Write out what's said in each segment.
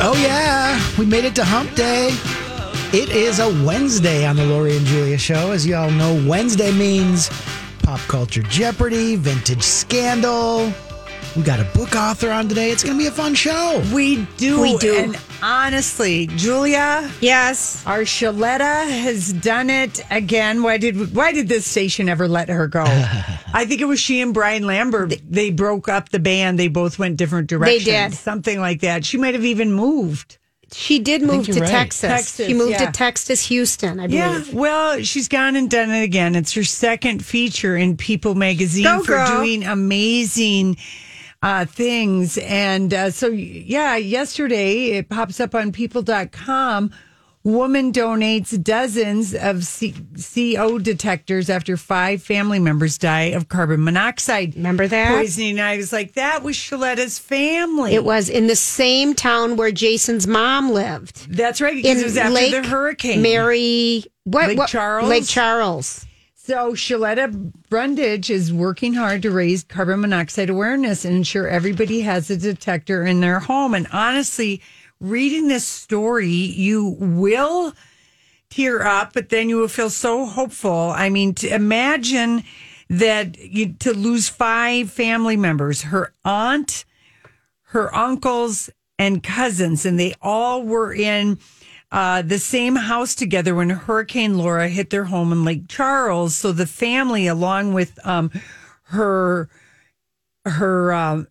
Oh, yeah. We made it to hump day. It is a Wednesday on the Lori and Julia show. As you all know, Wednesday means pop culture jeopardy, vintage scandal. We got a book author on today. It's going to be a fun show. We do. We do. And honestly, Julia, Yes. our Shaletta has done it again. Why did why did this station ever let her go? I think it was she and Brian Lambert. They broke up the band. They both went different directions. They did. Something like that. She might have even moved. She did move to right. Texas. Texas, She moved yeah. to Texas, Houston, I Yeah. believe. Well, she's gone and done it again. It's her second feature in People magazine Go, for girl. doing amazing uh, things. And uh, so, yeah, yesterday it pops up on people.com. Woman donates dozens of C- CO detectors after five family members die of carbon monoxide. Remember that? Poisoning. I was like, that was Shaletta's family. It was in the same town where Jason's mom lived. That's right, because In it was after Lake the hurricane. Mary, what, Lake what- Charles? Lake Charles. So Shaletta Brundage is working hard to raise carbon monoxide awareness and ensure everybody has a detector in their home. And honestly, reading this story, you will tear up, but then you will feel so hopeful. I mean, to imagine that you to lose five family members, her aunt, her uncles, and cousins, and they all were in uh, the same house together when Hurricane Laura hit their home in Lake Charles. So the family, along with um, her her um,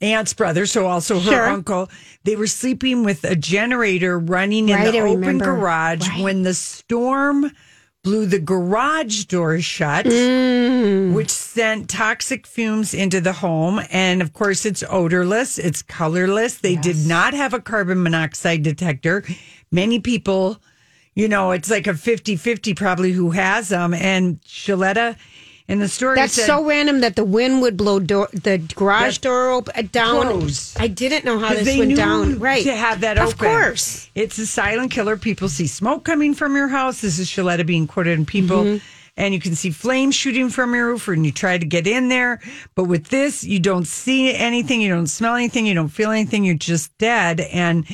aunt's brother, so also her Sure. uncle, they were sleeping with a generator running in Right, the I open remember. garage Right. when the storm blew the garage door shut, Mm. which sent toxic fumes into the home. And of course, it's odorless, it's colorless. They did not have a carbon monoxide detector. Many people, you know, it's like a 50 50 probably who has them. And Shaletta in the story That's said, so random that the wind would blow door, the garage door open, down. Close. I didn't know how this they went knew down. Right. to have that Of open. course. It's a silent killer. People see smoke coming from your house. This is Shaletta being quoted in People. Mm-hmm. And you can see flames shooting from your roof, and you try to get in there. But with this, you don't see anything, you don't smell anything, you don't feel anything, you're just dead. And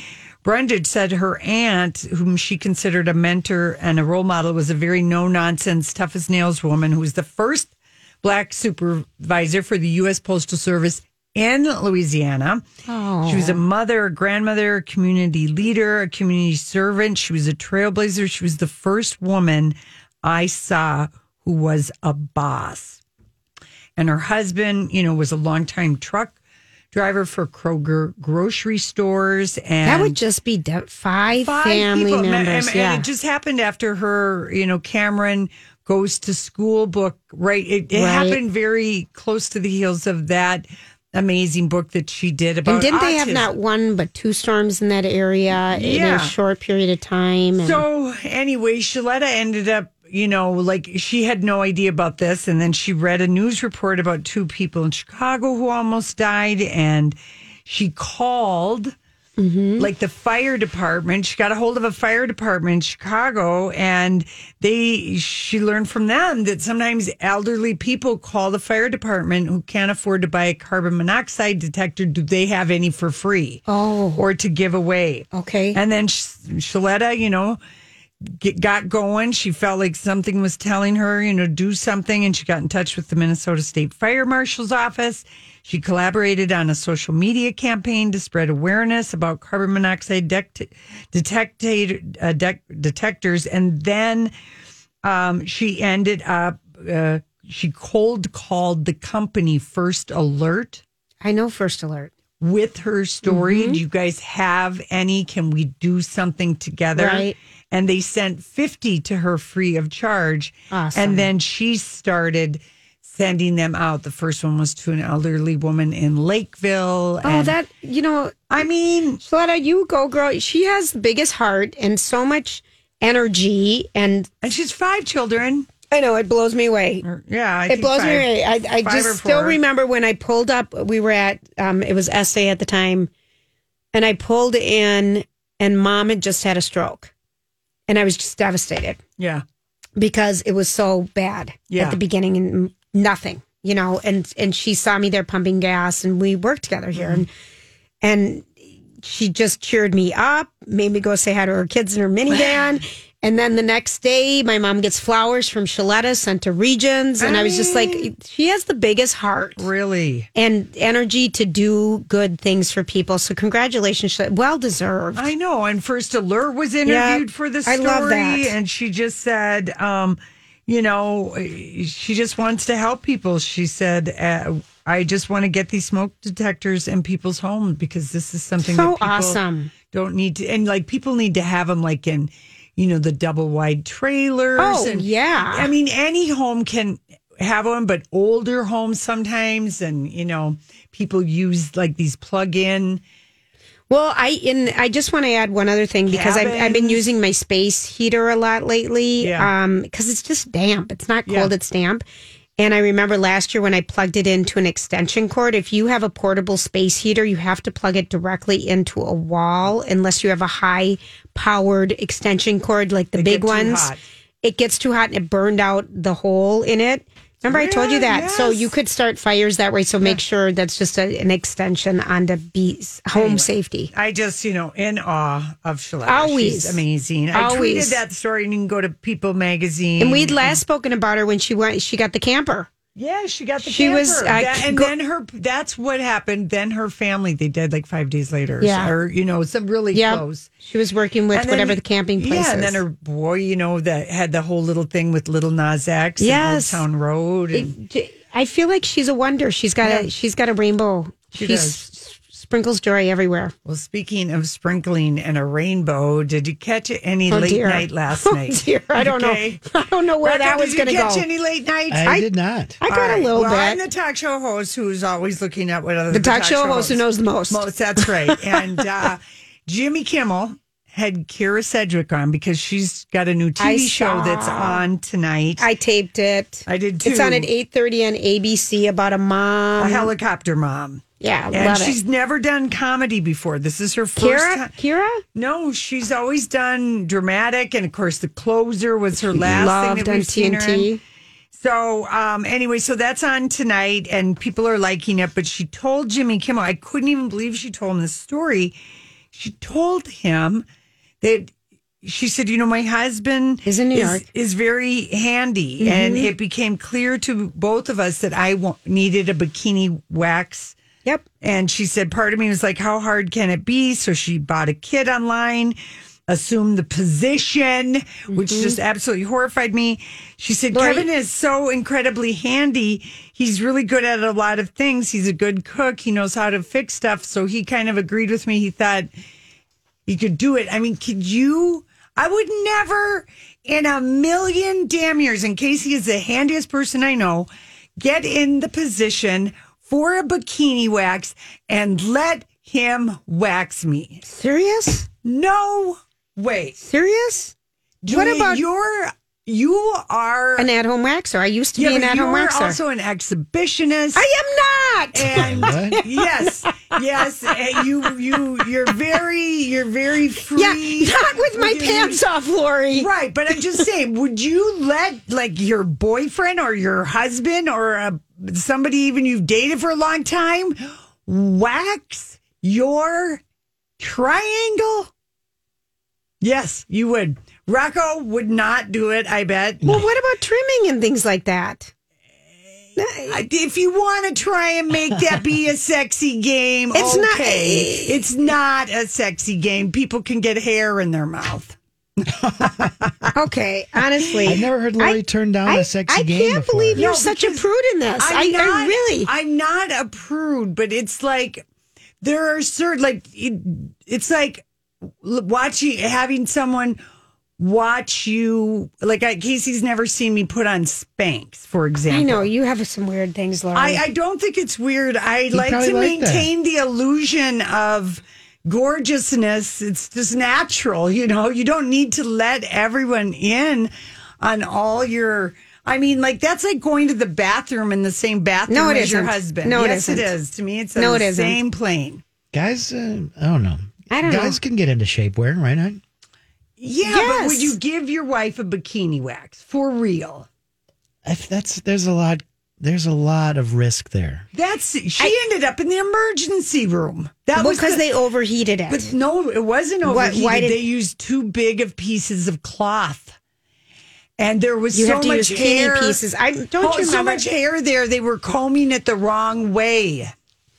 Brundage said her aunt, whom she considered a mentor and a role model, was a very no nonsense, tough as nails woman who was the first black supervisor for the U.S. Postal Service in Louisiana. Oh. She was a mother, a grandmother, a community leader, a community servant. She was a trailblazer. She was the first woman I saw who was a boss. And her husband, you know, was a longtime truck driver for Kroger grocery stores. And That would just be de- five, family people. members. And, yeah. and it just happened after her, you know, Cameron goes to school book, right? It, it Right. happened very close to the heels of that amazing book that she did about and didn't they have autism. not one but two storms in that area in a short period of time? And So anyway, Shaletta ended up, you know, like she had no idea about this, and then she read a news report about two people in Chicago who almost died, and she called mm-hmm. like the fire department. She got a hold of a fire department in Chicago, and they she learned from them that sometimes elderly people call the fire department who can't afford to buy a carbon monoxide detector. Do they have any for free? Oh. or to give away? Okay. And then Sh- Shaletta, you know, get, got going. She felt like something was telling her, you know, do something, and she got in touch with the Minnesota State Fire Marshal's office. She collaborated on a social media campaign to spread awareness about carbon monoxide dect- detector, uh, dec- detectors, and then um, she ended up. Uh, she cold called the company First Alert I know First Alert. with her story. Mm-hmm. Do you guys have any? Can we do something together? Right. And they sent 50 to her free of charge. Awesome. And then she started sending them out. The first one was to an elderly woman in Lakeville. Oh, that you know, I mean, Shaletta, you go, girl. She has the biggest heart and so much energy, and and she's five children. I know it blows me away. Or- yeah, I it blows me away. I, I just still remember when I pulled up. We were at um, it was SA at the time, and I pulled in, and mom had just had a stroke, and I was just devastated Yeah. because it was so bad Yeah. at the beginning and nothing, you know. And and she saw me there pumping gas, and we worked together here, mm-hmm. and and she just cheered me up, made me go say hi to her kids in her minivan. And then the next day, my mom gets flowers from Shaletta sent to Regions. And I was just like, she has the biggest heart Really? and energy to do good things for people. So, congratulations. Well deserved. I know. And First Alert was interviewed Yeah, for the I story. love that. And she just said, um, you know, she just wants to help people. She said, uh, I just want to get these smoke detectors in people's homes because this is something So that people awesome. don't need to. And like people need to have them like in, you know, the double wide trailers. Oh, and, yeah. I mean, any home can have one, but older homes sometimes. And, you know, people use like these plug in. Well, I in I just want to add one other thing because I've, I've been using my space heater a lot lately. Yeah. Um, because it's just damp. It's not cold. Yeah. It's damp. And I remember last year when I plugged it into an extension cord. If you have a portable space heater, you have to plug it directly into a wall unless you have a high powered extension cord like the They big ones. hot. It gets too hot and it burned out the hole in it. Remember, I told you Yeah, that. So you could start fires that way. So make sure that's just a, an extension onto be home safety. I just, you know, in awe of Shaletta. Always. She's amazing. I tweeted that story and you can go to People Magazine. And we'd last spoken about her when she went. She got the camper. Yeah, she got the She was, That- and go- then her that's what happened. Then her family, they died like five days later. Yeah. Or, you know, some really Yeah, close. she was working with And then- whatever the camping place Yeah, and then her boy, you know, that had the whole little thing with Lil Nas X and Old Town Road. And, I feel like she's a wonder. She's got Yeah. a she's got a rainbow. She She does. Sprinkles joy everywhere. well, speaking of sprinkling and a rainbow, did you catch any Oh, late dear. night last Oh, night? dear. I don't Okay. know. I don't know where Rebecca, that was going to go. Did you catch any late nights? I, did not. I got All a right. little well, I'm the talk show host who's always looking at what other The talk show host who knows the most. Most, that's right. and uh, Jimmy Kimmel had Kyra Sedgwick on because she's got a new TV I show saw. that's on tonight. I taped it. I did too. It's on at eight thirty on ABC about a mom. a helicopter mom. Yeah, And love she's it. never done comedy before. This is her first Kyra, time. Kyra, No, she's always done dramatic, and of course, the closer was her last loved thing that we've seen her in. So, um, anyway, so that's on tonight, and people are liking it. But she told Jimmy Kimmel, I couldn't even believe she told him this story. She told him that she said, "You know, my husband Is in New is, York. Mm-hmm. is very handy, and it became clear to both of us that I needed a bikini wax." Yep. And she said, part of me was like, how hard can it be? So she bought a kit online, assumed the position, which mm-hmm. just absolutely horrified me. She said, Lori- Kevin is so incredibly handy. He's really good at a lot of things. He's a good cook. He knows how to fix stuff. So he kind of agreed with me. He thought he could do it. I mean, could you? I would never in a million damn years, and Casey is the handiest person I know, get in the position for a bikini wax and let him wax me. Serious? No way. Serious? Do What you- about- you're you are An at-home waxer. I used to yeah, be an at-home you're waxer. also an exhibitionist. I am not. and What? yes, yes, and you you you're very you're very free. yeah, not with my your- pants off, Lori. Right, but I'm just saying, would you let like your boyfriend or your husband or uh, somebody even you've dated for a long time wax your triangle? Yes, you would. Rocco would not do it. I bet. Well, what about trimming and things like that? If you want to try and make that be a sexy game, It's not- It's not a sexy game. People can get hair in their mouth. Okay, honestly, I've never heard Lori I- turn down I- a sexy I game I can't before. believe you're No, such a prude in this. I, I'm not, I really. I'm not a prude, but it's like there are certain like it, it's like watching having someone watch you like I, Casey's never seen me put on Spanx, for example. I know you have some weird things, Laura. I, I don't think it's weird. I like probably to like that. maintain the illusion of gorgeousness. It's just natural, you know. You don't need to let everyone in on all your. I mean, like that's like going to the bathroom in the same bathroom No, it as your isn't. husband. No, it yes, it isn't. is. To me, it's No, on it the isn't. same plane. Guys, uh, I don't know. I don't Guys know. can get into shapewear, right? Not? Yeah, but would you give your wife a bikini wax for real? If that's there's a lot. There's a lot of risk there. That's she ended up in the emergency room. That was because the- they overheated it. But no, it wasn't Why- overheated. why did- they used too big of pieces of cloth. And there was You so have to much use hair. pieces. I- don't oh, you so much hair there. They were combing it the wrong way.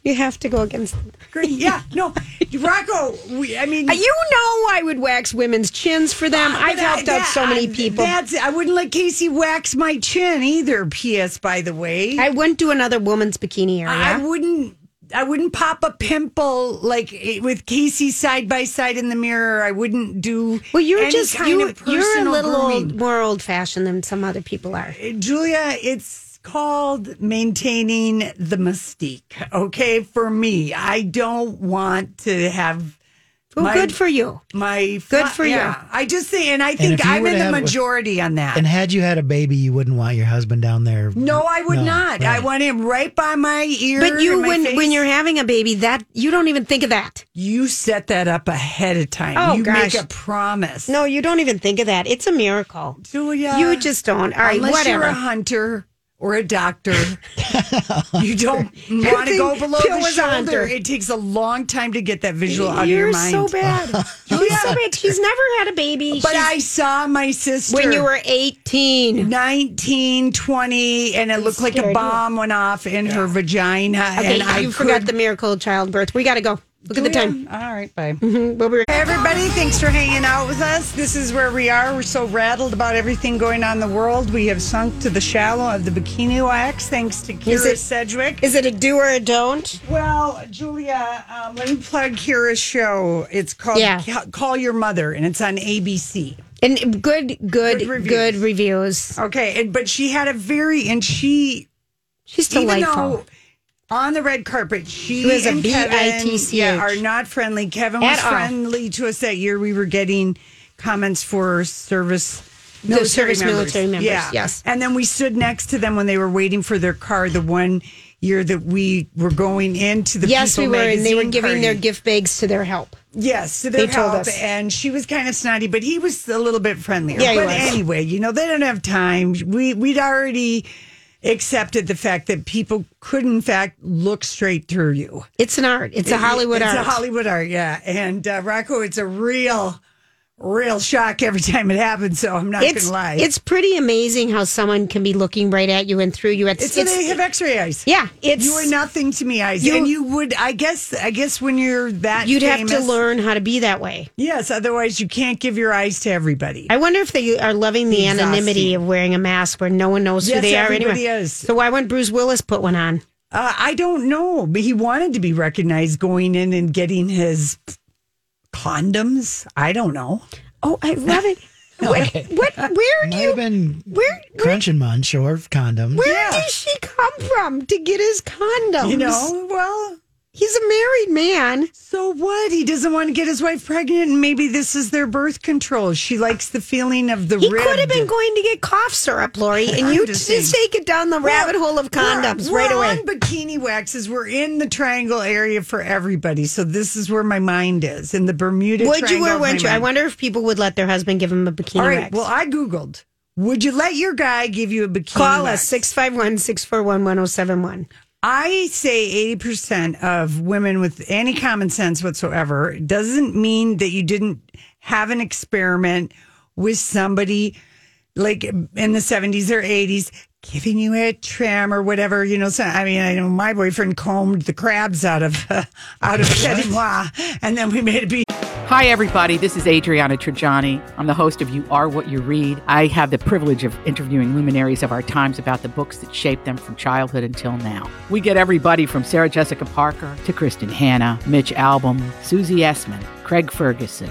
You have to go against. Great. Yeah, no, Rocco. We, I mean, Uh, You know, I would wax women's chins for them. I've but I- helped out so many I- people. That's. I wouldn't let Casey wax my chin either. P.S. By the way, I wouldn't do another woman's bikini area. I wouldn't. I wouldn't pop a pimple like eh, with Casey side by side in the mirror. I wouldn't do. well, you're just you, you're a little old, more old fashioned than some other people are. Julia, it's called maintaining the mystique. Okay, for me, I don't want to have. Well, my- good for you. My Good fla- for you. I just think, and I think if I'm in would've the had- majority on that. And had you had a baby, you wouldn't want your husband down there. no, I would No, not. I want him right by my ear. But you, my when face. when you're having a baby, that you don't even think of that. you set that up ahead of time. Oh, you gosh. make a promise. No, you don't even think of that. It's a miracle. Julia, You just don't. All right, unless whatever. you're a hunter or a doctor, you don't want to go below Phil the was shoulder. It takes a long time to get that visual out You're of your mind. so bad. She's so bad. She's never had a baby. But She's- I saw my sister when you were 18. 19, 20, and it looked like a you. bomb went off in her vagina. Okay, and I you forgot the miracle of childbirth. We got to go. Look at the time. All right, bye. We'll be right Hey, everybody, thanks for hanging out with us. This is where we are. We're so rattled about everything going on in the world. We have sunk to the shallow of the bikini wax thanks to Kyra it- Sedgwick. Is it a do or a don't? well, Julia, um, let me plug Kyra's show. It's called Yeah. Call Your Mother, and it's on ABC. And good, good, Good reviews. good reviews. Okay, and, but she had a very, and she, She's even delightful. On the red carpet, she was a and Kevin B-I-T-C-H. yeah, are not friendly. Kevin was At all. friendly to us that year. We were getting comments for service. The service military members, Yeah. yes. And then we stood next to them when they were waiting for their car the one year that we were going into the yes, we People were, and they were magazine giving their party. gift bags to their help. Yes, to their They told help, us. and she was kind of snotty, but he was a little bit friendlier. Yeah, he but was. anyway, you know, they don't have time. We we'd already accepted the fact that people could, in fact, look straight through you. It's an art. It's a Hollywood it's art. It's a Hollywood art, yeah. And uh, Rocco, it's a real, real shock every time it happens. So I'm not it's gonna lie. it's pretty amazing how someone can be looking right at you and through you. At, it's, it's, they have X-ray eyes. yeah. It's You are nothing to me, eyes, You- and you would. I guess. I guess when you're that, You'd have to learn how to be that way. Yes, otherwise you can't give your eyes to everybody. I wonder if they are loving the Exhausting. anonymity of wearing a mask where no one knows who Yes, they are anyway. is. So why wouldn't Bruce Willis put one on? Uh, I don't know, but he wanted to be recognized going in and getting his condoms. I don't know. Oh, I love it. What? What? Where do Might you? have been Where? Where, crunching munch or condoms. where Yeah. did she come from to get his condoms? You know, well, he's a married man. so what? He doesn't want to get his wife pregnant, and maybe this is their birth control. She likes the feeling of the He ribbed. could have been going to get cough syrup, Lori, and you just just, take it down the rabbit hole of condoms we're, right we're away. on bikini waxes. We're in the triangle area for everybody. So this is where my mind is in the Bermuda Would you or wouldn't you? I wonder if people would let their husband give him a bikini All right. wax. Well, I googled. Would you let your guy give you a bikini? Call wax? us 651 641 1071. I say 80% of women with any common sense whatsoever doesn't mean that you didn't have an experiment with somebody like in the 70s or 80s giving you a trim or whatever, you know. So, I mean, I know my boyfriend combed the crabs out of uh, out of Petit Moi, and then we made a be. Hi, everybody. This is Adriana Trigiani. I'm the host of You Are What You Read. I have the privilege of interviewing luminaries of our times about the books that shaped them from childhood until now. We get everybody from Sarah Jessica Parker to Kristin Hannah, Mitch Albom, Susie Essman, Craig Ferguson,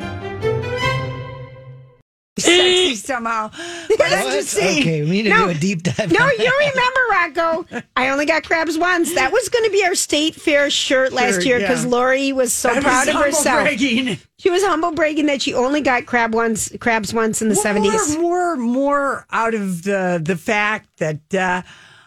sexy somehow. But I'm just saying. Okay, we need to No. do a deep dive. No, you remember, Rocco. I only got crabs once. That was going to be our state fair shirt last Shirt, year because yeah. Lori was so was proud of herself. bragging. She was humble bragging that she only got crab once, crabs once in the seventies. More, more, more out of the the fact that uh,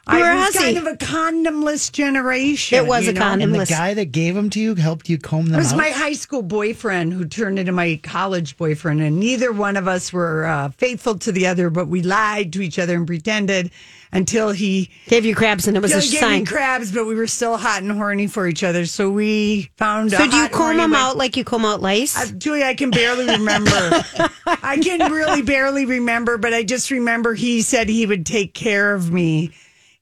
I were a was hussy. kind of a condomless generation. It was you a know? condom- And the Endless. guy that gave them to you helped you comb them It was out. my high school boyfriend who turned into my college boyfriend, and neither one of us were uh, faithful to the other, but we lied to each other and pretended until he Gave you crabs, and it was Still a gave sign. me crabs, but we were still hot and horny for each other. So we found. So a do you hot, comb horny them way- out like you comb out lice? Uh, Julie, I can barely remember. I can really barely remember, but I just remember he said he would take care of me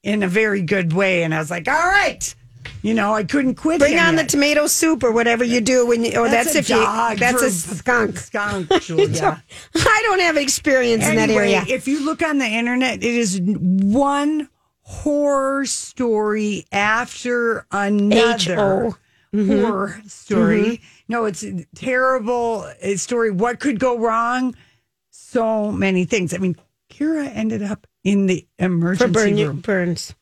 in a very good way, and I was like, "All right." You know, I couldn't quit. Bring on the tomato soup or whatever you do when you. Oh, that's, a if you. That's a skunk. Skunk, Julia. I don't have experience in that area. If you look on the internet, it is one horror story after another H-O. horror story. No, it's a terrible uh, story. What could go wrong? So many things. I mean, Kyra ended up in the for emergency burn room. burns.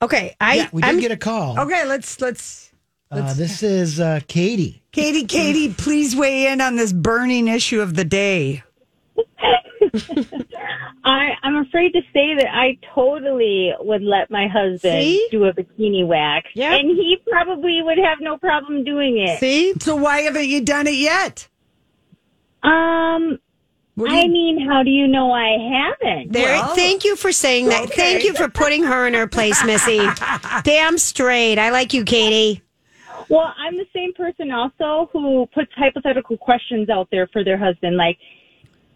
Okay, I we did I'm, get a call. Okay, let's let's. Uh, this is uh, Katie. Katie, Katie, please weigh in on this burning issue of the day. I, I'm afraid to say that I totally would let my husband See? do a bikini wax. Yeah. And he probably would have no problem doing it. see. So why haven't you done it yet? Um, What I mean, how do you know I haven't? There, Well, thank you for saying that. okay. Thank you for putting her in her place, Missy. Damn straight. I like you, Katie. Well, I'm the same person also who puts hypothetical questions out there for their husband. Like,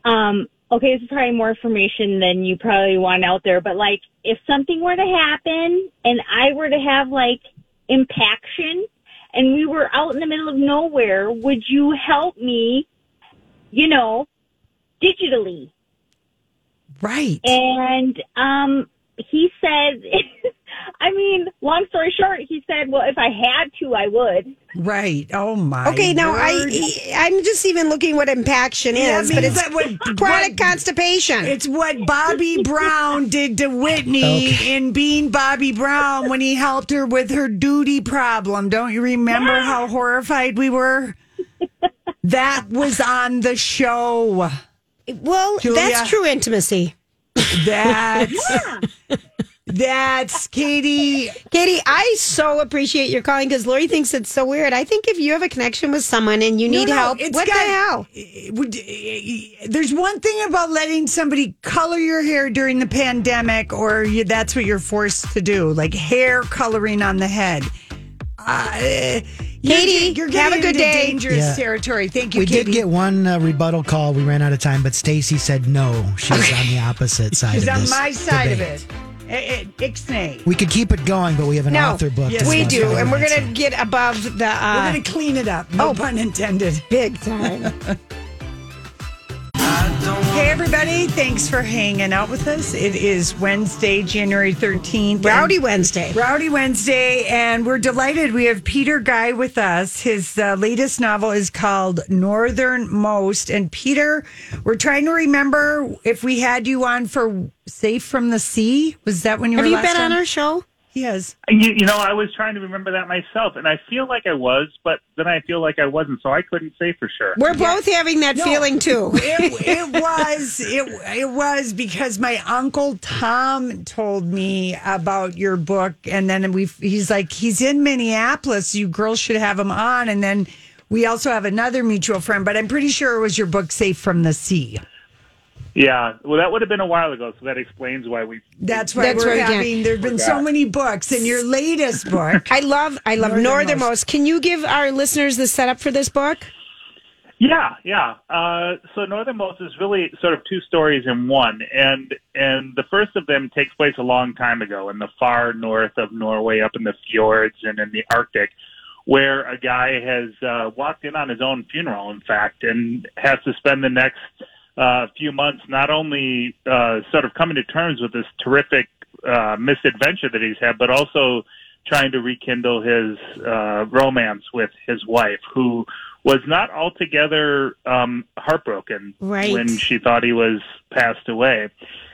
um, okay, this is probably more information than you probably want out there, but like, if something were to happen and I were to have like impaction and we were out in the middle of nowhere, would you help me, you know, digitally? Right. And um, he said, I mean, long story short, he said, well, if I had to, I would. Right. Oh my. Okay, now word. I I'm just even looking what impaction Yeah, is, but it's that what- chronic what- constipation. It's what Bobby Brown did to Whitney in being Bobby Brown when he helped her with her duty problem. Don't you remember how horrified we were? That was on the show. Well, Julia. that's true intimacy. That's that's Katie. Katie, I so appreciate your calling because Lori thinks it's so weird. I think if you have a connection with someone and you need No, no, help, what got- the hell? would- eh, There's one thing about letting somebody color your hair during the pandemic, or you, that's what you're forced to do, like hair coloring on the head. Uh, Katie, you're, have a good into day. Dangerous Yeah. territory. Thank you. We Katie. did get one uh, rebuttal call. We ran out of time, but Stacy said no. She's on the opposite side of it. She's on my side debate. of it. Eh, eh, Ixnay. We could keep it going, but we have an No, author book. Yes, we do, for and we're gonna get above the We're uh, going to clean it up. No oh. pun intended. big time. Hey, everybody. everybody. Thanks for hanging out with us. It is Wednesday, January 13th. Rowdy Wednesday. Rowdy Wednesday, and we're delighted. We have Peter Geye with us. His uh, latest novel is called Northernmost. And Peter, we're trying to remember if we had you on for Safe from the Sea. Was that when you were? Have were you last been on on our show? Yes. You, you know, I was trying to remember that myself, and I feel like I was, but then I feel like I wasn't, so I couldn't say for sure. We're both having that No. feeling too. it, it was it, it was because my uncle Tom told me about your book, and then we he's like he's in Minneapolis. You girls should have him on, and then we also have another mutual friend, but I'm pretty sure it was your book, Safe from the Sea. Yeah, well, that would have been a while ago, so that explains why we. That's why That's we're right, yeah. having. There've been so many books, and your latest book. I love I love Northernmost. Northernmost. Can you give our listeners the setup for this book? Yeah, yeah. Uh, so Northernmost is really sort of two stories in one, and and the first of them takes place a long time ago in the far north of Norway, up in the fjords and in the Arctic, where a guy has uh, walked in on his own funeral, in fact, and has to spend the next uh, few months not only uh, sort of coming to terms with this terrific uh, misadventure that he's had, but also trying to rekindle his uh, romance with his wife, who was not altogether um, heartbroken Right. when she thought he was passed away.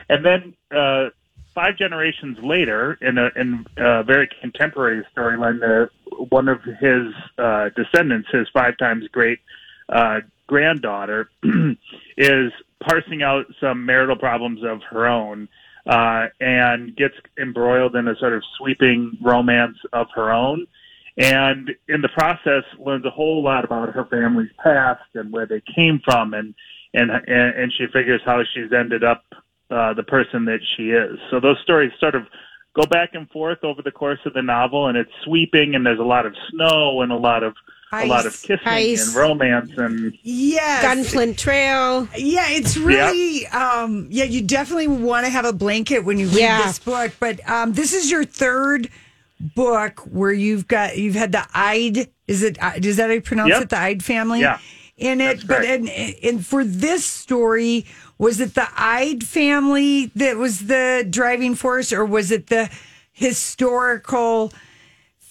And then uh, five generations later, in a, in a very contemporary storyline, the, one of his uh, descendants, his five times great uh, granddaughter, is parsing out some marital problems of her own uh, and gets embroiled in a sort of sweeping romance of her own. And in the process, learns a whole lot about her family's past and where they came from, and and and, she figures how she's ended up uh, the person that she is. So those stories sort of go back and forth over the course of the novel, and it's sweeping, and there's a lot of snow and a lot of a lot of Ice. kissing Ice. and romance and Yes, Gunflint Trail. Yeah, it's really um yeah, you definitely want to have a blanket when you read Yeah. this book, but um this is your third book where you've got you've had the Eide is it uh, is that how you pronounce Yep. it the Eide family Yeah. In it That's but and and for this story was it the Eide family that was the driving force or was it the historical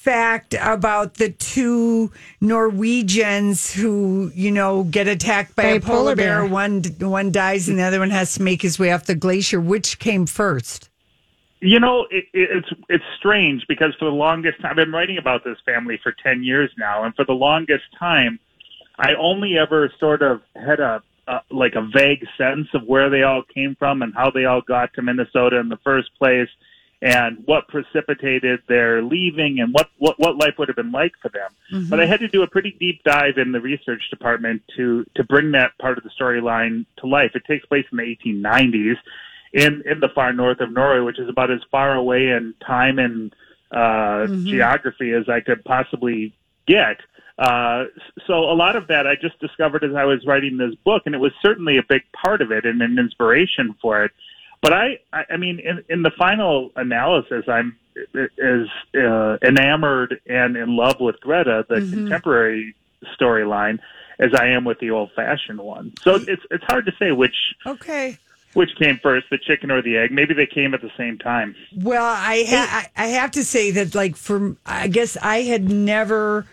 fact about the two Norwegians who, you know, get attacked by, By a polar bear. bear. One one dies and the other one has to make his way off the glacier. Which came first? You know, it, it, it's it's strange because for the longest time, I've been writing about this family for ten years now, and for the longest time, I only ever sort of had a, like a vague sense of where they all came from and how they all got to Minnesota in the first place, and what precipitated their leaving and what what, what life would have been like for them. But I had to do a pretty deep dive in the research department to to bring that part of the storyline to life. It takes place in the 1890s in in the far north of Norway, which is about as far away in time and uh, geography as I could possibly get. Uh, so a lot of that I just discovered as I was writing this book, and it was certainly a big part of it and an inspiration for it. But I, I, I mean, in, in the final analysis, I'm as uh, enamored and in love with Greta, the contemporary storyline, as I am with the old-fashioned one. So it's it's hard to say which Okay. which came first, the chicken or the egg. Maybe they came at the same time. Well, I ha- I I have to say that like for I guess I had never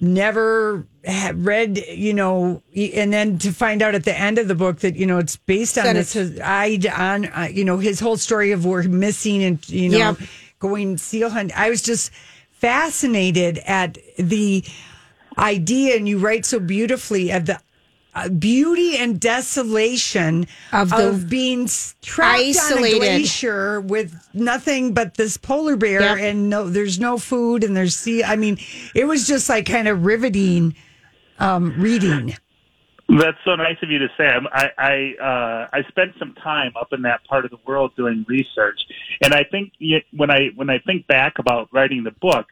never read, you know, and then to find out at the end of the book that you know it's based on That this it's- I on uh, you know his whole story of where missing and you know Yep. going seal hunt. I was just fascinated at the idea, and you write so beautifully of the. Uh, beauty and desolation Of of, being s- trapped on a glacier with nothing but this polar bear Yep. and no there's no food and there's sea i mean it was just like kind of riveting um reading That's so nice of you to say. I'm- I I uh, I spent some time up in that part of the world doing research, and I think when I when I think back about writing the book,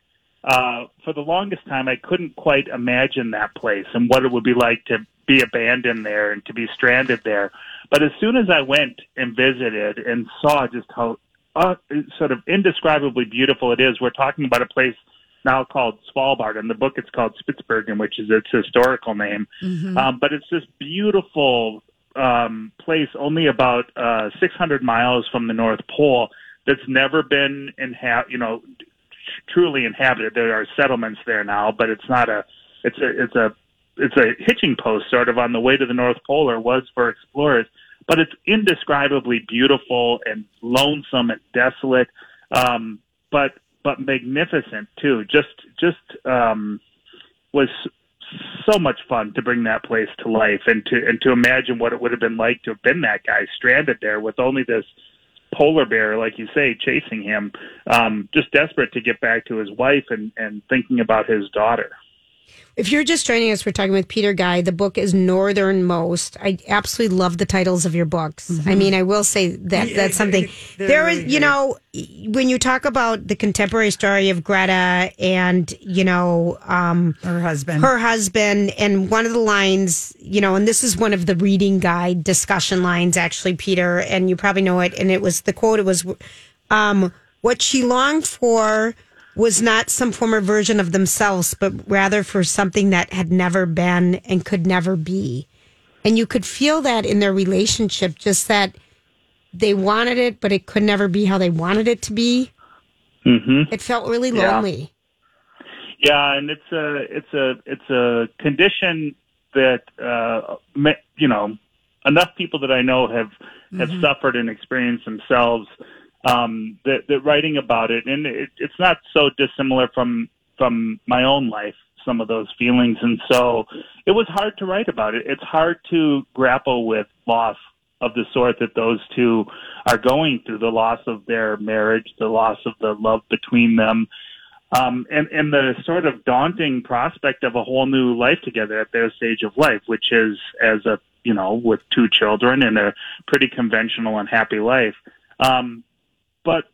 uh, for the longest time I couldn't quite imagine that place and what it would be like to be abandoned there and to be stranded there. But as soon as I went and visited and saw just how uh, sort of indescribably beautiful it is, we're talking about a place now called Svalbard. In the book, it's called Spitsbergen, which is its historical name. Um, but it's this beautiful um, place only about uh, 600 miles from the North Pole that's never been inha- you know, truly inhabited. There are settlements there now, but it's not a, it's a, it's a, it's a hitching post sort of on the way to the North Pole or was for explorers, but it's indescribably beautiful and lonesome and desolate. Um, but, but magnificent too. Just, just, um, was so much fun to bring that place to life and to and to imagine what it would have been like to have been that guy stranded there with only this polar bear, like you say, chasing him, um, just desperate to get back to his wife and and thinking about his daughter. If you're just joining us, we're talking with Peter Geye. The book is Northernmost. I absolutely love the titles of your books. Mm-hmm. I mean, I will say that that's something. There really is, you know, when you talk about the contemporary story of Greta and, you know, um, Her husband. her husband, and one of the lines, you know, and this is one of the reading guide discussion lines, actually, Peter, and you probably know it. And it was the quote, it was, um, what she longed for was not some former version of themselves, but rather for something that had never been and could never be. And you could feel that in their relationship, just that they wanted it, but it could never be how they wanted it to be. Mm-hmm. It felt really lonely. Yeah, and it's a it's a it's a condition that uh, you know enough people that I know have have suffered and experienced themselves. Um, that that writing about it, and it, it's not so dissimilar from from my own life. Some of those feelings, and so it was hard to write about it. It's hard to grapple with loss of the sort that those two are going through the loss of their marriage, the loss of the love between them, um, and, and the sort of daunting prospect of a whole new life together at their stage of life, which is as a, you know, with two children and a pretty conventional and happy life. Um, but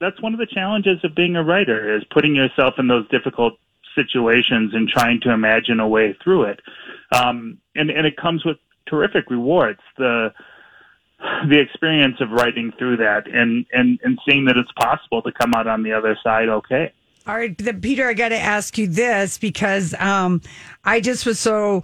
that's one of the challenges of being a writer is putting yourself in those difficult situations and trying to imagine a way through it. Um, and, and it comes with terrific rewards. The, the experience of writing through that and, and, and seeing that it's possible to come out on the other side okay. All right, Peter, I got to ask you this because um, I just was so.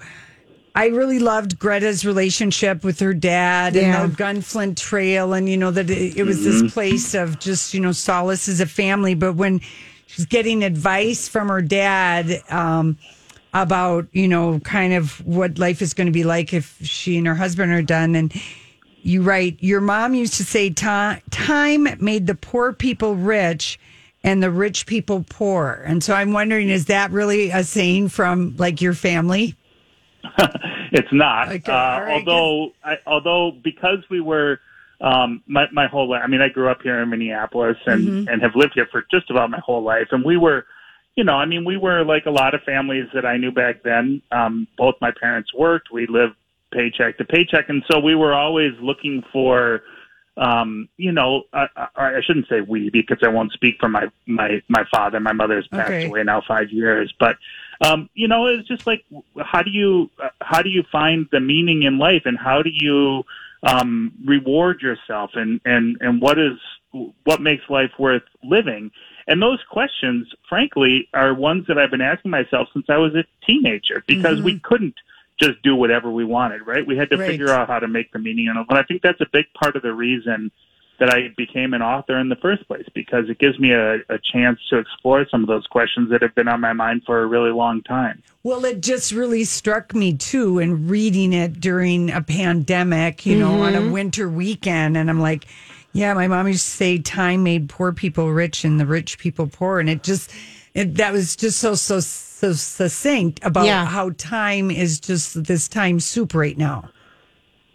I really loved Greta's relationship with her dad Yeah. and the Gunflint Trail, and you know that it, it was this place of just you know solace as a family. But when she's getting advice from her dad um, about you know kind of what life is going to be like if she and her husband are done, and you write, your mom used to say, time made the poor people rich and the rich people poor. And so I'm wondering, is that really a saying from like your family? it's not. Okay, uh, right, although, I, although because we were, um, my my whole life. I mean, I grew up here in Minneapolis and Mm-hmm. and have lived here for just about my whole life. And we were, you know, I mean, we were like a lot of families that I knew back then. Um, both my parents worked. We lived paycheck to paycheck, and so we were always looking for. Um, you know, I, I, I shouldn't say we because I won't speak for my my my father. My mother's passed Okay. away now five years, but um, you know, it's just like how do you uh, how do you find the meaning in life, and how do you um, reward yourself, and and and what is what makes life worth living? And those questions, frankly, are ones that I've been asking myself since I was a teenager because we couldn't just do whatever we wanted, right? We had to Right. figure out how to make the meaning. And I think that's a big part of the reason that I became an author in the first place because it gives me a, a chance to explore some of those questions that have been on my mind for a really long time. Well, it just really struck me too in reading it during a pandemic, you know, on a mm-hmm. winter weekend. And I'm like, yeah, my mom used to say time made poor people rich and the rich people poor. And it just, it, that was just so, so, so succinct about Yeah. how time is just this time soup right now.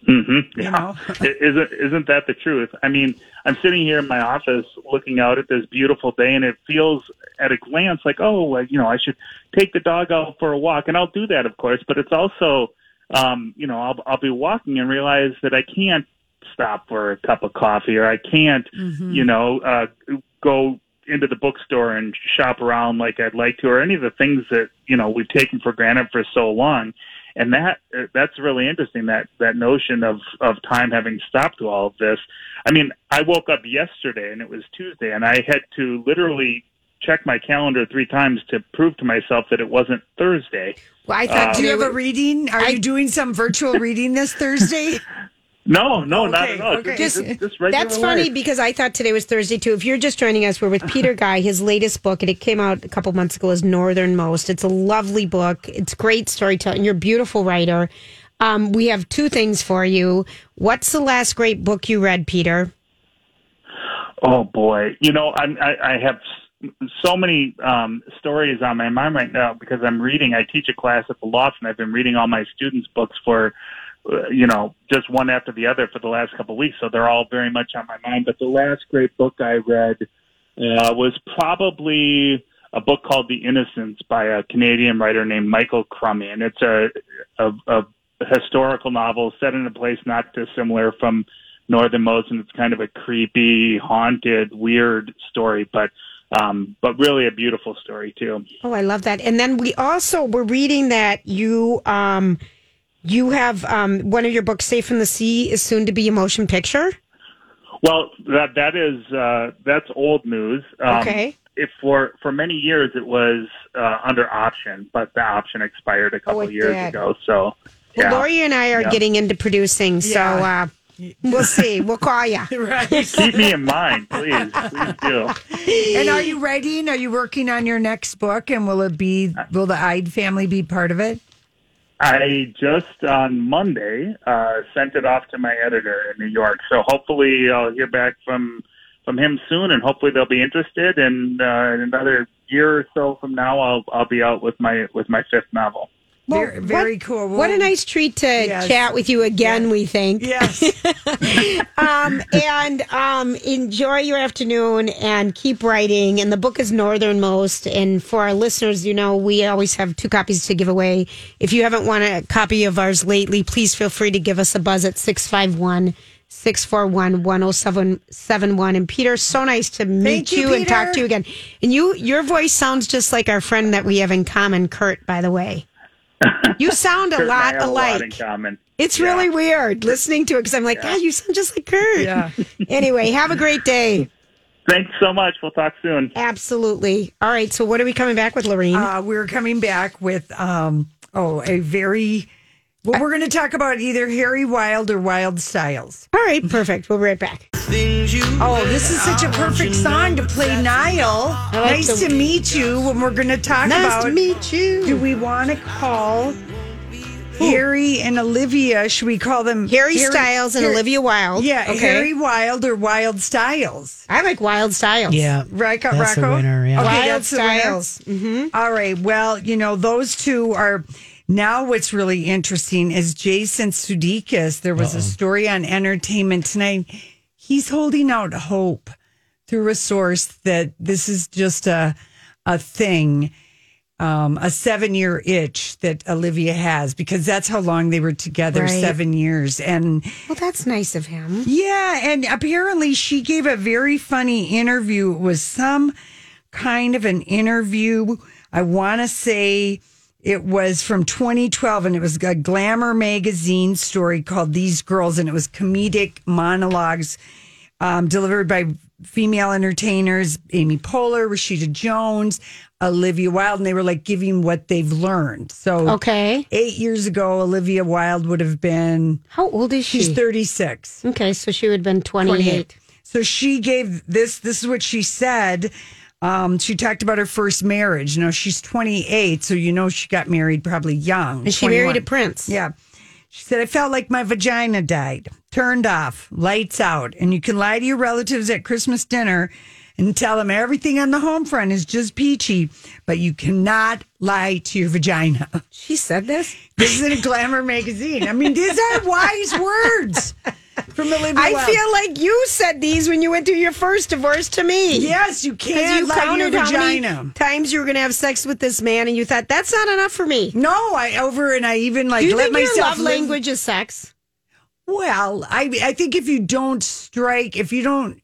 Mm-hmm. You know? isn't isn't that the truth? I mean, I'm sitting here in my office looking out at this beautiful day, and it feels at a glance like, oh, well, you know, I should take the dog out for a walk, and I'll do that, of course. But it's also, um, you know, I'll I'll be walking and realize that I can't stop for a cup of coffee, or I can't, you know, uh, go into the bookstore and shop around like I'd like to, or any of the things that you know we've taken for granted for so long and that uh, that's really interesting that that notion of of time having stopped to all of this i mean i woke up yesterday and it was tuesday and i had to literally check my calendar three times to prove to myself that it wasn't thursday Well, I thought Do you have a reading? Are you doing some virtual reading this Thursday? No, no, not at all. okay. Just, Just- just, just That's funny life. because I thought today was Thursday too. If you're just joining us, we're with Peter Geye. His latest book, and it came out a couple months ago, is Northernmost. It's a lovely book. It's great storytelling. You're a beautiful writer. Um, we have two things for you. What's the last great book you read, Peter? Oh boy, you know I'm, I, I have so many um, stories on my mind right now because I'm reading. I teach a class at the loft, and I've been reading all my students' books for, you know, just one after the other for the last couple of weeks. So they're all very much on my mind. But the last great book I read uh, was probably a book called The Innocents by a Canadian writer named Michael Crummey, and it's a a, a historical novel set in a place not dissimilar from Northernmost, and it's kind of a creepy, haunted, weird story, but um, but really a beautiful story too. Oh, I love that. And then we also were reading that you um you have um one of your books, Safe from the Sea, is soon to be a motion picture. Well, that that is uh, that's old news. Um, Okay. If for for many years it was uh, under option, but the option expired a couple Oh, years did. ago. So, Well, yeah. Lori and I are Yeah. getting into producing, so uh, we'll see. We'll call you. Right. keep me in mind, please, please do. and are you writing? Are you working on your next book? And will it be? Will the Eide family be part of it? I just on Monday uh, sent it off to my editor in New York, so hopefully I'll hear back from from him soon, and hopefully they'll be interested. And uh, in another year or so from now, I'll I'll be out with my with my fifth novel. Very, very what, cool. What a nice treat to Yes. chat with you again. We think. Yes. Um, and um, enjoy your afternoon and keep writing. And the book is Northernmost. And for our listeners, you know, we always have two copies to give away. If you haven't won a copy of ours lately, please feel free to give us a buzz at 651 641 1071. And Peter, so nice to meet you, you, and talk to you again. And you, your voice sounds just like our friend that we have in common, Kurt, by the way. You sound a Kurt I lot have a lot in alike. common. It's Yeah. really weird listening to it because I'm like, God, you sound just like Kurt. Yeah. anyway, have a great day. Thanks so much. We'll talk soon. Absolutely. All right. So, what are we coming back with, Lorene? Uh, we're coming back with um oh a very well we're going to talk about either Harry Wild or Wild Styles. All right. Perfect. We'll be right back. Oh, this is such a perfect song to play, Niall. like nice the- to meet you. When we're going to talk Nice about nice to meet you. Do we want to call Harry and Olivia? Should we call them Harry Styles and Olivia Wilde. Yeah, Okay. Harry Wild or Wild Styles. I like Wild Styles. Yeah. Right, That's the Rocco? winner, yeah. Okay, Wild that's the winner. Styles. Mm-hmm. All right. Well, you know, those two are now what's really interesting is Jason Sudeikis. There was a story on Entertainment Tonight. He's holding out hope through a source that this is just a a thing, um, a seven year itch that Olivia has because that's how long they were together, Right. seven years. And Well, that's nice of him. yeah, and apparently she gave a very funny interview. It was some kind of an interview. I want to say it was from 2012, and it was a Glamour magazine story called These Girls, and it was comedic monologues um, delivered by female entertainers Amy Poehler, Rashida Jones, Olivia Wilde, and they were like giving what they've learned. So, Okay. eight years ago, Olivia Wilde would have been, How old is she? she's 36. okay. So, she would have been 28. So she gave this. This is what she said. Um, she talked about her first marriage. Now she's 28, so you know she got married probably young. And she married a prince. Yeah. She said, I felt like my vagina died, turned off, lights out. And you can lie to your relatives at Christmas dinner and tell them everything on the home front is just peachy, but you cannot lie to your vagina. She said this? This is in a glamour magazine. I mean, these are wise words from I feel like you said these when you went through your first divorce to me. Yes, you can't you lie to your counted how many vagina. times you were going to have sex with this man, and you thought that's not enough for me. No, I over and I even like Do you let think your myself love live- language is sex? Well, I I think if you don't strike, if you don't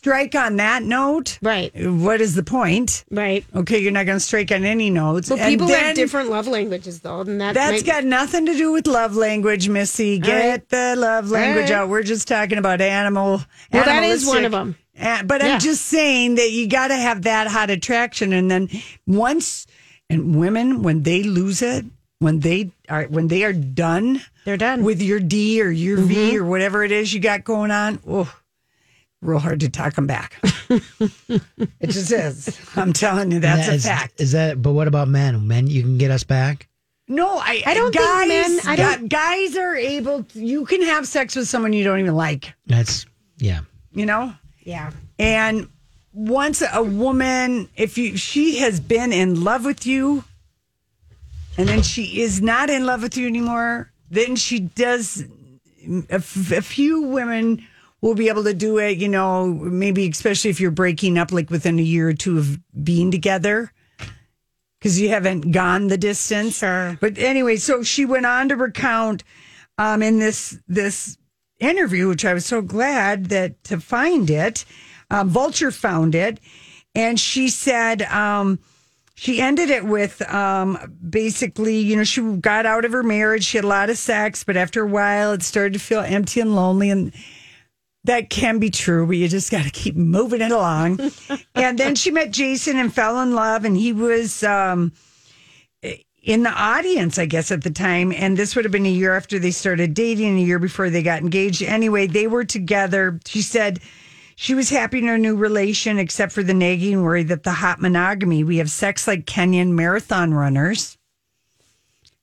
strike on that note, Right. What is the point? Right. Okay, you're not going to strike on any notes. And people then have different love languages, though, and that That's makes- got nothing to do with love language, Missy. Get right. the love language right. out. We're just talking about animal. Well, that is one of them. Uh, but Yeah. I'm just saying that you got to have that hot attraction, and then once and women when they lose it, when they are when they are done, They're done. with your D or your V or whatever it is you got going on. Oh, real hard to talk them back. it just is. I'm telling you, that's That a is- fact. Is that? But what about men? Men, you can get us back. No, I, I don't think guys, men- I don't- guys are able. To, you can have sex with someone you don't even like. That's yeah. You know, Yeah. and once a woman, if you she has been in love with you, and then she is not in love with you anymore, then she does. A, f- a few women will be able to do it. You know, maybe especially if you're breaking up, like within a year or two of being together. Because you haven't gone the distance, Sure. But anyway, so she went on to recount um, in this this interview, which I was so glad that to find it. Um, Vulture found it, and she said um, she ended it with um, basically, you know, she got out of her marriage, she had a lot of sex, but after a while, it started to feel empty and lonely, and that can be true, but you just got to keep moving it along. and then she met Jason and fell in love, and he was. Um, in the audience, I guess, at the time. And this would have been a year after they started dating, a year before they got engaged. Anyway, they were together. She said she was happy in her new relation, except for the nagging worry that the hot monogamy, we have sex like Kenyan marathon runners.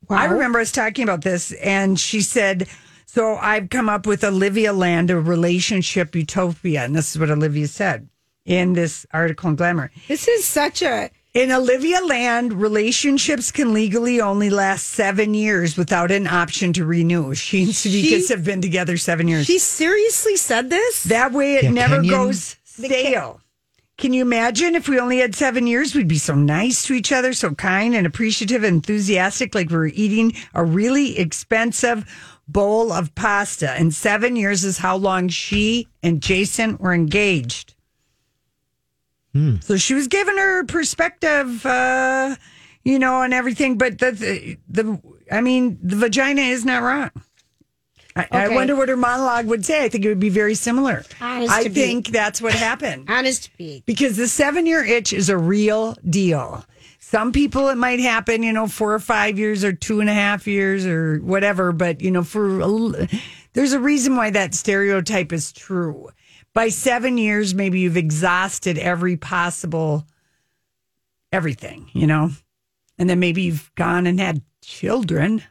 I remember us talking about this, and she said, So I've come up with Olivia Land, a relationship utopia. And this is what Olivia said in this article in Glamour. This is such a In Olivia Land, relationships can legally only last seven years without an option to renew. She and Sudeikis have been together seven years. She seriously said this? that way, it Yeah, never Kenyan- goes stale. Can you imagine if we only had seven years? We'd be so nice to each other, so kind and appreciative, and enthusiastic, like we were eating a really expensive bowl of pasta. And seven years is how long she and Jason were engaged. So she was giving her perspective, uh, you know, and everything. But the, the, the I mean, the vagina is not wrong. I, I wonder what her monologue would say. I think it would be very similar. Honest I to be- think that's what happened Honest to be. because the seven year itch is a real deal. Some people it might happen, you know, four or five years or two and a half years or whatever. But you know, for a there's a reason why that stereotype is true. By seven years, maybe you've exhausted every possible everything, you know, and then maybe you've gone and had children,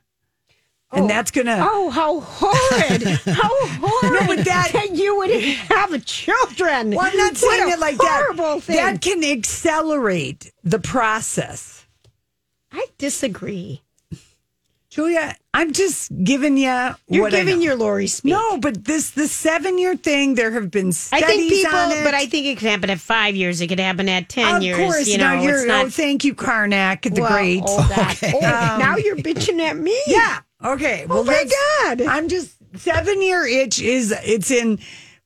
and oh. that's gonna. Oh, how horrid! how horrid! No, but that- you would have children. Well, I'm not saying it like that. horrible Thing. That can accelerate the process. I disagree. Julia, I'm just giving you. You're I giving your Lori speech. No, but this the seven year thing. There have been I studies think people, on it. but I think it could happen at five years. It could happen at ten of years. Of course, you know, now you're. not. oh, thank you, Carnac, the well, great. Oh, that. oh, now you're bitching at me. Yeah. Okay. Oh well, Oh my God. I'm just seven year itch is it's in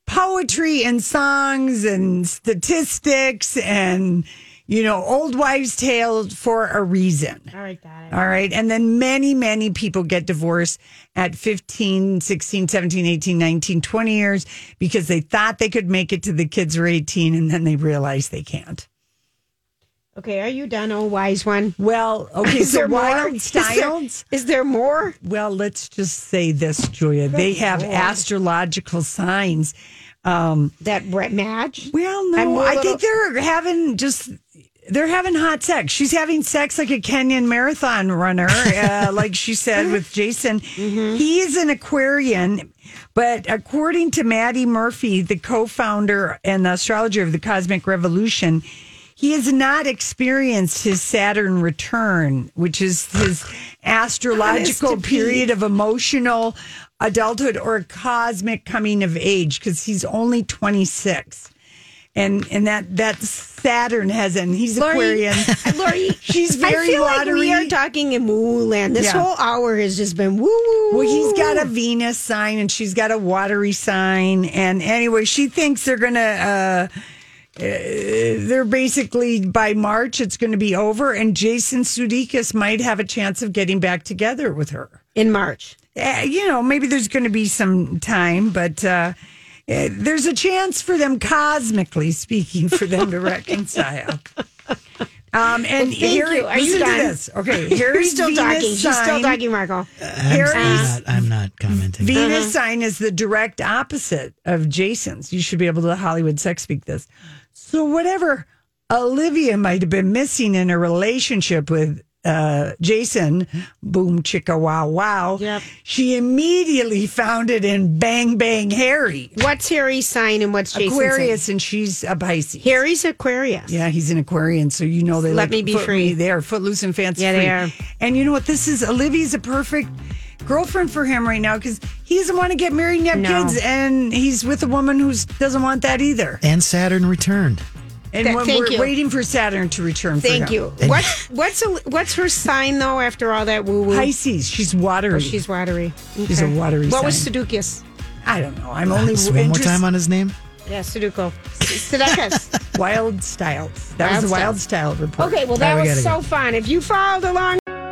poetry and songs and statistics and you know old wives' tales for a reason. All right, got it. All right. And then many, many people get divorced at 15, 16, 17, 18, 19, 20 years because they thought they could make it to the kids are 18 and then they realize they can't. Okay, are you done, oh wise one? Well, okay, Is so there more? wild Is there- styles. Is there more? Well, let's just say this, Julia. They have astrological signs. Um, That match? well, no, I'm a I little- think they're having just they're having hot sex. She's having sex like a Kenyan marathon runner, uh, like she said with Jason. Mm-hmm. He is an Aquarian, but according to Maddie Murphy, the co-founder and the astrologer of the Cosmic Revolution. He has not experienced his Saturn return, which is his astrological period of emotional adulthood or cosmic coming of age, because he's only 26 and and that that Saturn has and he's Lori- Aquarian. Lori, She's very I feel like we are talking in woo land. This Yeah. whole hour has just been woo woo. Well, he's got a Venus sign and she's got a watery sign. And anyway, she thinks they're gonna. Uh, they're basically by March it's going to be over, and Jason Sudeikis might have a chance of getting back together with her. in March. Uh, you know, maybe there's going to be some time, but uh, uh, there's a chance for them, cosmically speaking, for them to reconcile. Um, and Well, thank Harry, you. Are you done? to this. Okay, You're still Venus talking. She's still sign- talking, Marco. I'm, Harry's- I'm not, I'm not commenting. Venus Uh-huh. sign is the direct opposite of Jason's. You should be able to Hollywood sex speak this. So whatever Olivia might have been missing in a relationship with uh, Jason, boom chicka wow wow. Yep. She immediately found it in Bang Bang Harry. What's Harry's sign and what's Jason's Aquarius, sign? and she's a Pisces. Harry's Aquarius. Yeah, he's an Aquarian, so you know they Let like me be free. They are footloose and fancy Yeah, free. they are. And you know what? This is Olivia's a perfect girlfriend for him right now because he doesn't want to get married and have No. kids, and he's with a woman who doesn't want that either. And Saturn returned. And Th- when thank we're you. waiting for Saturn to return. for Thank him. you. What's what's a, what's her sign though? After all that woo woo, Pisces. She's watery. Oh, she's watery. She's a Okay. watery What was sign. Sudokus? I don't know. I'm only one more time on his name. Yeah, Sudoku. Sudokus. Wild Styles. That Wild was the Wild Styles. Style report. Okay, well that right, we was gotta so fun. If you followed along,